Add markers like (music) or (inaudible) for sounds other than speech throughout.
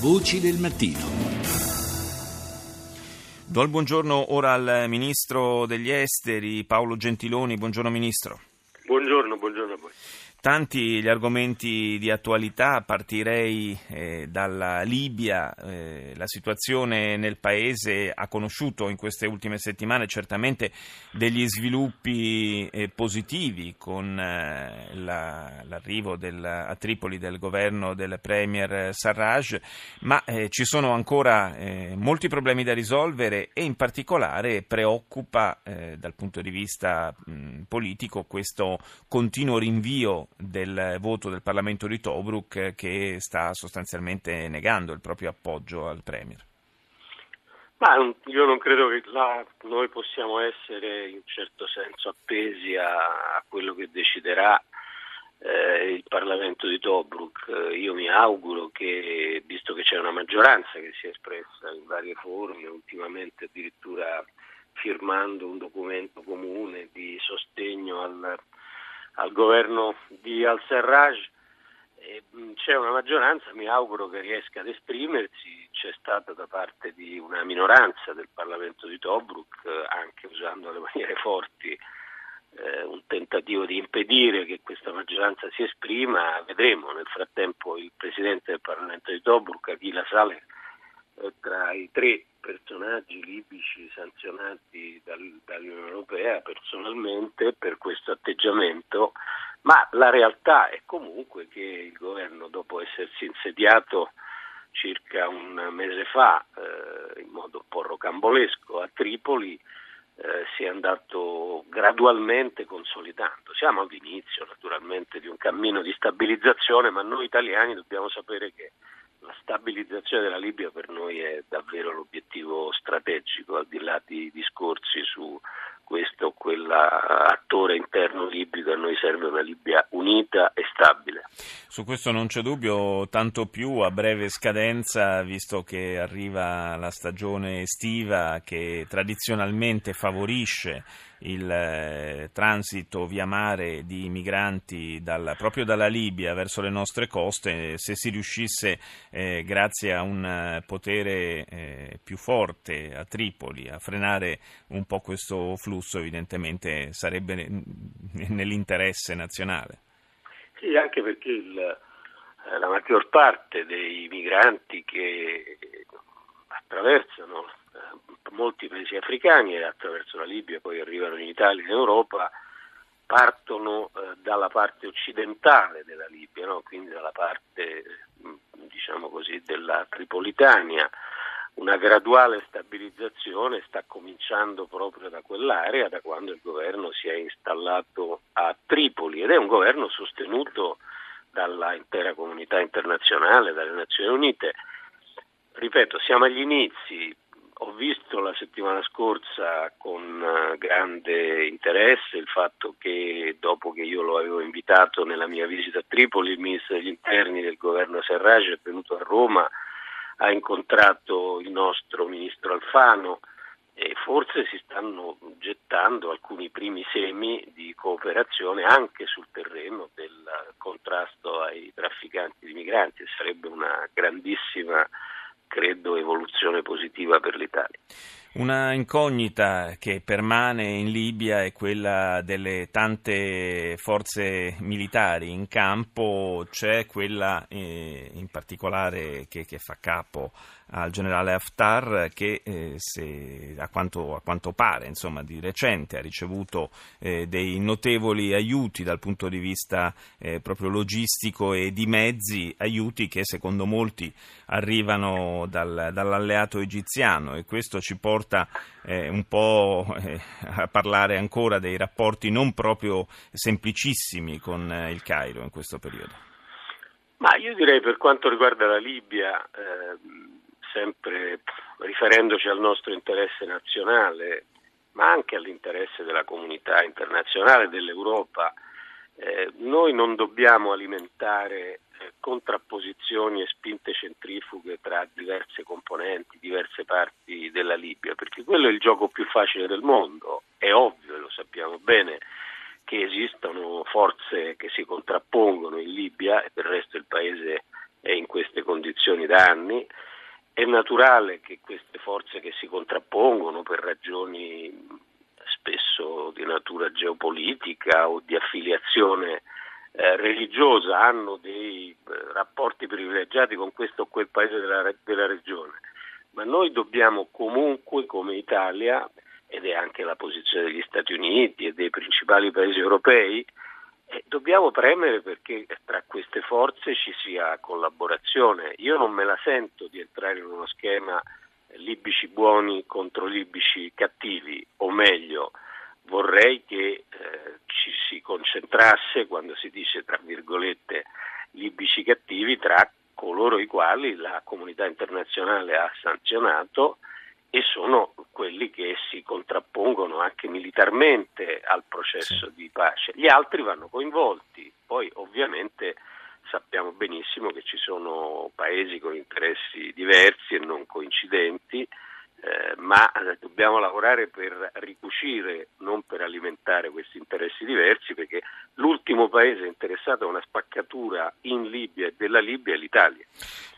Voci del mattino. Do il buongiorno ora al Ministro degli Esteri, Paolo Gentiloni. Buongiorno Ministro. Buongiorno, buongiorno a voi. Tanti gli argomenti di attualità, partirei eh, dalla Libia, eh, la situazione nel paese ha conosciuto in queste ultime settimane certamente degli sviluppi eh, positivi con eh, la, l'arrivo del, a Tripoli del governo del Premier Sarraj, ma eh, ci sono ancora eh, molti problemi da risolvere e in particolare preoccupa dal punto di vista mh, politico questo continuo rinvio del voto del Parlamento di Tobruk che sta sostanzialmente negando il proprio appoggio al Premier. Ma io non credo che là noi possiamo essere in certo senso appesi a, a quello che deciderà eh, il Parlamento di Tobruk. Io mi auguro che, visto che c'è una maggioranza che si è espressa in varie forme, ultimamente addirittura firmando un documento comune di sostegno al al governo di al-Serraj. C'è una maggioranza, mi auguro che riesca ad esprimersi, c'è stata da parte di una minoranza del Parlamento di Tobruk, anche usando le maniere forti, eh, un tentativo di impedire che questa maggioranza si esprima, vedremo. Nel frattempo il Presidente del Parlamento di Tobruk, Aghila Saleh, tra i tre personaggi libici sanzionati dal, dall'Unione Europea personalmente per questo atteggiamento, ma la realtà è comunque che il governo dopo essersi insediato circa un mese fa eh, in modo un po' rocambolesco a Tripoli eh, si è andato gradualmente consolidando. Siamo all'inizio naturalmente di un cammino di stabilizzazione, ma noi italiani dobbiamo sapere che la stabilizzazione della Libia per noi è davvero l'obiettivo strategico, al di là di discorsi su questo o quell'attore interno libico, a noi serve una Libia unita e stabile. Su questo non c'è dubbio, tanto più a breve scadenza, visto che arriva la stagione estiva che tradizionalmente favorisce il eh, transito via mare di migranti dal, proprio dalla Libia verso le nostre coste, se si riuscisse eh, grazie a un eh, potere eh, più forte a Tripoli a frenare un po' questo flusso, evidentemente sarebbe nell'interesse nazionale. Sì, anche perché il, eh, la maggior parte dei migranti che attraversano molti paesi africani e attraverso la Libia poi arrivano in Italia e in Europa, partono eh, dalla parte occidentale della Libia, no? quindi dalla parte diciamo così, della Tripolitania. Una graduale stabilizzazione sta cominciando proprio da quell'area, da quando il governo si è installato a Tripoli ed è un governo sostenuto dalla intera comunità internazionale, dalle Nazioni Unite. Ripeto, siamo agli inizi, ho visto la settimana scorsa con eh, grande interesse il fatto che dopo che io lo avevo invitato nella mia visita a Tripoli, il ministro degli interni del governo Serraj è venuto a Roma, ha incontrato il nostro ministro Alfano e forse si stanno gettando alcuni primi semi di cooperazione anche sul terreno del contrasto ai trafficanti di migranti. Sarebbe una grandissima credo, evoluzione positiva per l'Italia. Una incognita che permane in Libia è quella delle tante forze militari in campo, c'è quella eh, in particolare che, che, fa capo al generale Haftar che eh, se, a, quanto, a, quanto, pare insomma, di recente ha ricevuto eh, dei notevoli aiuti dal punto di vista eh, proprio logistico e di mezzi, aiuti che secondo molti arrivano dal, dall'alleato egiziano e questo ci porta eh, un po' eh, a parlare ancora dei rapporti non proprio semplicissimi con eh, il Cairo in questo periodo. Ma io direi per quanto riguarda la Libia, ehm, sempre riferendoci al nostro interesse nazionale, ma anche all'interesse della comunità internazionale, dell'Europa, eh, noi non dobbiamo alimentare eh, contrapposizioni e spinte centrifughe tra diverse componenti, diverse parti della Libia, perché quello è il gioco più facile del mondo. È ovvio, lo sappiamo bene, che esistono forze che si contrappongono in Libia e del resto il paese è in queste condizioni da anni è naturale che queste forze che si contrappongono per ragioni spesso di natura geopolitica o di affiliazione eh, religiosa hanno dei eh, rapporti privilegiati con questo o quel paese della, della regione, ma noi dobbiamo comunque come Italia, ed è anche la posizione degli Stati Uniti e dei principali paesi europei, eh, dobbiamo premere perché tra queste forze ci sia collaborazione. Io non me la sento di entrare in uno schema libici buoni contro libici cattivi, o meglio, vorrei che eh, ci si concentrasse, quando si dice tra virgolette libici cattivi, tra coloro i quali la comunità internazionale ha sanzionato e sono quelli che si contrappongono anche militarmente al processo sì. di pace. Gli altri vanno coinvolti, poi ovviamente sappiamo benissimo che ci sono paesi con interessi diversi e non coincidenti eh, ma dobbiamo lavorare per ricucire, non per alimentare questi interessi diversi, perché l'ultimo paese interessato a una spaccatura in Libia e della Libia è l'Italia.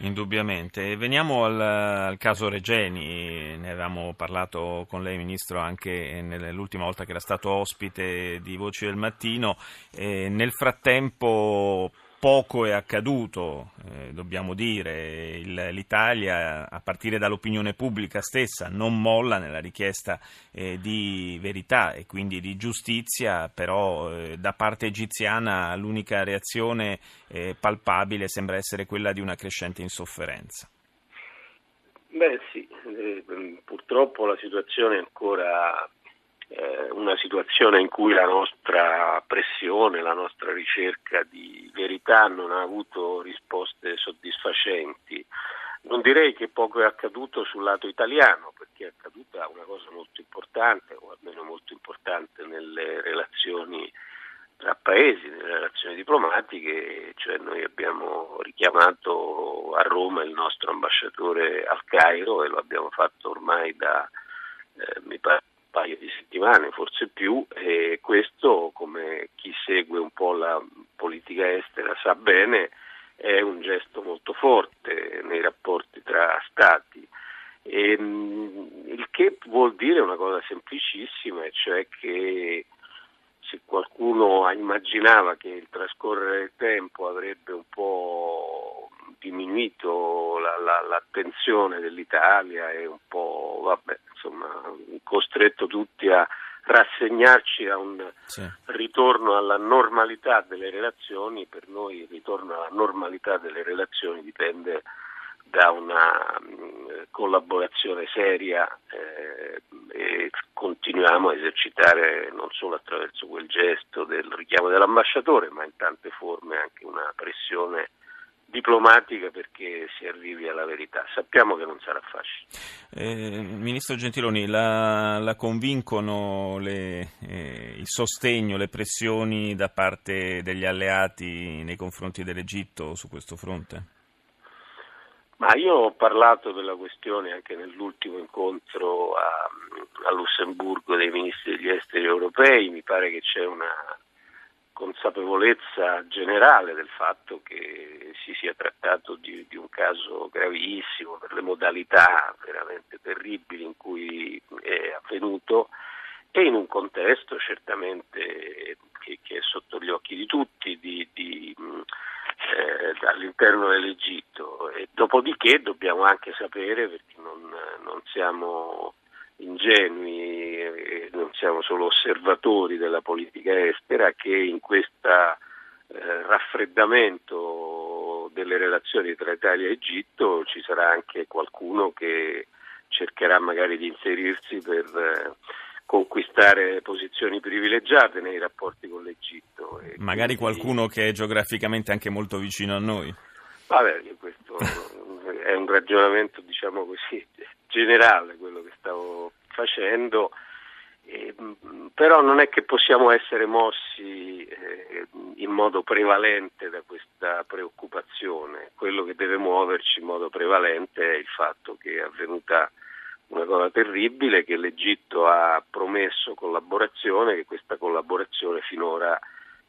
Indubbiamente. Veniamo al, al caso Regeni, ne avevamo parlato con lei Ministro anche nell'ultima volta che era stato ospite di Voci del Mattino. Eh, nel frattempo poco è accaduto, eh, dobbiamo dire, Il, l'Italia a partire dall'opinione pubblica stessa non molla nella richiesta eh, di verità e quindi di giustizia, però eh, da parte egiziana l'unica reazione eh, palpabile sembra essere quella di una crescente insofferenza. Beh sì, eh, purtroppo la situazione è ancora eh, una situazione in cui la nostra pressione, la nostra ricerca di verità non ha avuto risposte soddisfacenti. Non direi che poco è accaduto sul lato italiano, perché è accaduta una cosa molto importante, o almeno molto importante nelle relazioni tra paesi, nelle relazioni diplomatiche, cioè noi abbiamo richiamato a Roma il nostro ambasciatore al Cairo e lo abbiamo fatto ormai da, eh, mi pare, paio di settimane, forse più, e questo, come chi segue un po' la politica estera sa bene, è un gesto molto forte nei rapporti tra Stati. E, il che vuol dire una cosa semplicissima, cioè che se qualcuno immaginava che il trascorrere del tempo avrebbe un po' diminuito la, la, l'attenzione dell'Italia e un po' vabbè, insomma, costretto tutti a rassegnarci a un sì. ritorno alla normalità delle relazioni, per noi il ritorno alla normalità delle relazioni dipende da una mh, collaborazione seria eh, e continuiamo a esercitare non solo attraverso quel gesto del richiamo dell'ambasciatore, ma in tante forme anche una pressione diplomatica perché si arrivi alla verità. Sappiamo che non sarà facile. Eh, Ministro Gentiloni, la, la convincono le, eh, il sostegno, le pressioni da parte degli alleati nei confronti dell'Egitto su questo fronte? Ma io ho parlato della questione anche nell'ultimo incontro a, a Lussemburgo dei ministri degli esteri europei, mi pare che c'è una consapevolezza generale del fatto che si sia trattato di, di, un caso gravissimo per le modalità veramente terribili in cui è avvenuto e in un contesto certamente che, che è sotto gli occhi di tutti di, di, eh, all'interno dell'Egitto. E dopodiché dobbiamo anche sapere, perché non, non siamo ingenui non siamo solo osservatori della politica estera, che in questo eh, raffreddamento delle relazioni tra Italia e Egitto ci sarà anche qualcuno che cercherà magari di inserirsi per eh, conquistare posizioni privilegiate nei rapporti con l'Egitto. E magari quindi... qualcuno che è geograficamente anche molto vicino a noi. Vabbè, questo è un ragionamento, diciamo così, (laughs) generale quello che stavo facendo, eh, però non è che possiamo essere mossi eh, in modo prevalente da questa preoccupazione, quello che deve muoverci in modo prevalente è il fatto che è avvenuta una cosa terribile, che l'Egitto ha promesso collaborazione, che questa collaborazione finora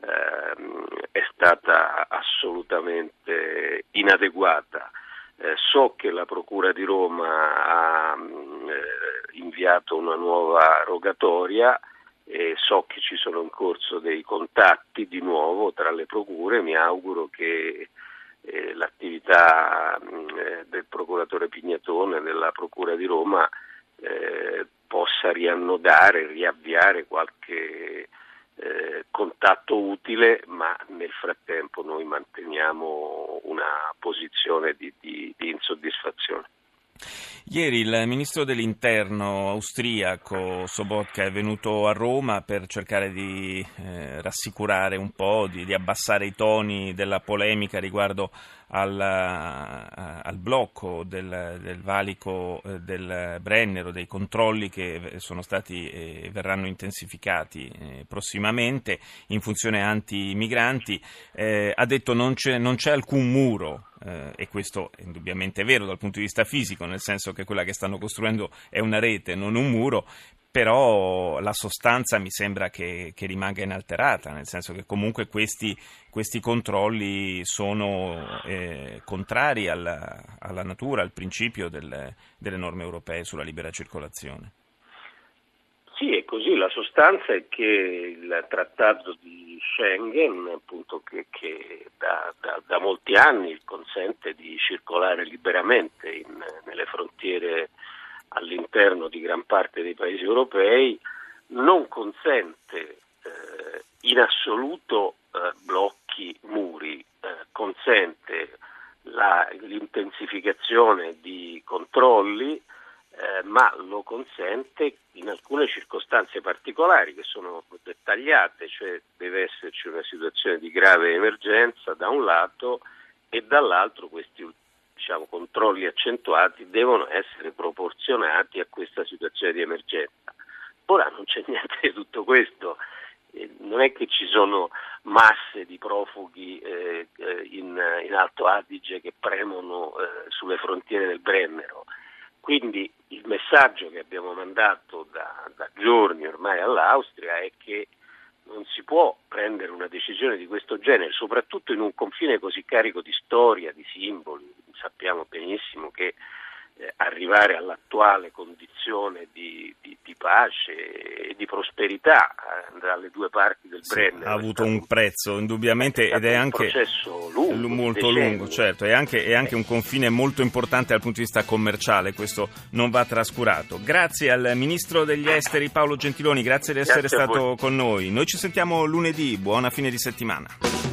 eh, è stata assolutamente inadeguata. Eh, so che la Procura di Roma ha eh, inviato una nuova rogatoria e so che ci sono in corso dei contatti di nuovo tra le procure, mi auguro che eh, l'attività eh, del procuratore Pignatone della Procura di Roma eh, possa riannodare, riavviare qualche eh, contatto utile, ma nel frattempo noi manteniamo una posizione di, di, di insoddisfazione. Ieri il ministro dell'interno austriaco Sobotka è venuto a Roma per cercare di eh, rassicurare un po', di, di, abbassare i toni della polemica riguardo al, uh, al blocco del, del valico uh, del Brennero, dei controlli che sono stati e eh, verranno intensificati eh, prossimamente in funzione anti-migranti. Eh, ha detto non c'è, non c'è alcun muro eh, e questo è indubbiamente vero dal punto di vista fisico, nel senso che quella che stanno costruendo è una rete, non un muro, però la sostanza mi sembra che, che, rimanga inalterata, nel senso che comunque questi, questi controlli sono eh, contrari alla, alla, natura, al principio del, delle norme europee sulla libera circolazione. Sì, è così. La sostanza è che il trattato di Schengen, appunto, che, che da, da, da, molti anni consente di circolare liberamente in, nelle frontiere all'interno di gran parte dei paesi europei, non consente eh, in assoluto eh, blocchi, muri, eh, consente la, l'intensificazione di controlli eh, ma lo consente in alcune circostanze particolari che sono dettagliate, cioè deve esserci una situazione di grave emergenza da un lato e dall'altro questi diciamo, controlli accentuati devono essere proporzionati a questa situazione di emergenza. Ora non c'è (laughs) niente di tutto questo, eh, non è che ci sono masse di profughi eh, eh in, in, Alto Adige che premono eh, sulle frontiere del Brennero quindi il messaggio che abbiamo mandato da, da giorni ormai all'Austria è che non si può prendere una decisione di questo genere, soprattutto in un confine così carico di storia, di simboli. Sappiamo benissimo che eh, arrivare all'attuale condizione di, di, di, pace e di prosperità eh, dalle due parti del sì, Brennero. Ha avuto un prezzo indubbiamente ed è anche lungo, molto lungo, certo, è anche, è anche un confine molto importante dal punto di vista commerciale, questo non va trascurato. Grazie al Ministro degli Esteri Paolo Gentiloni, grazie di essere grazie stato con noi. Noi ci sentiamo lunedì, buona fine di settimana.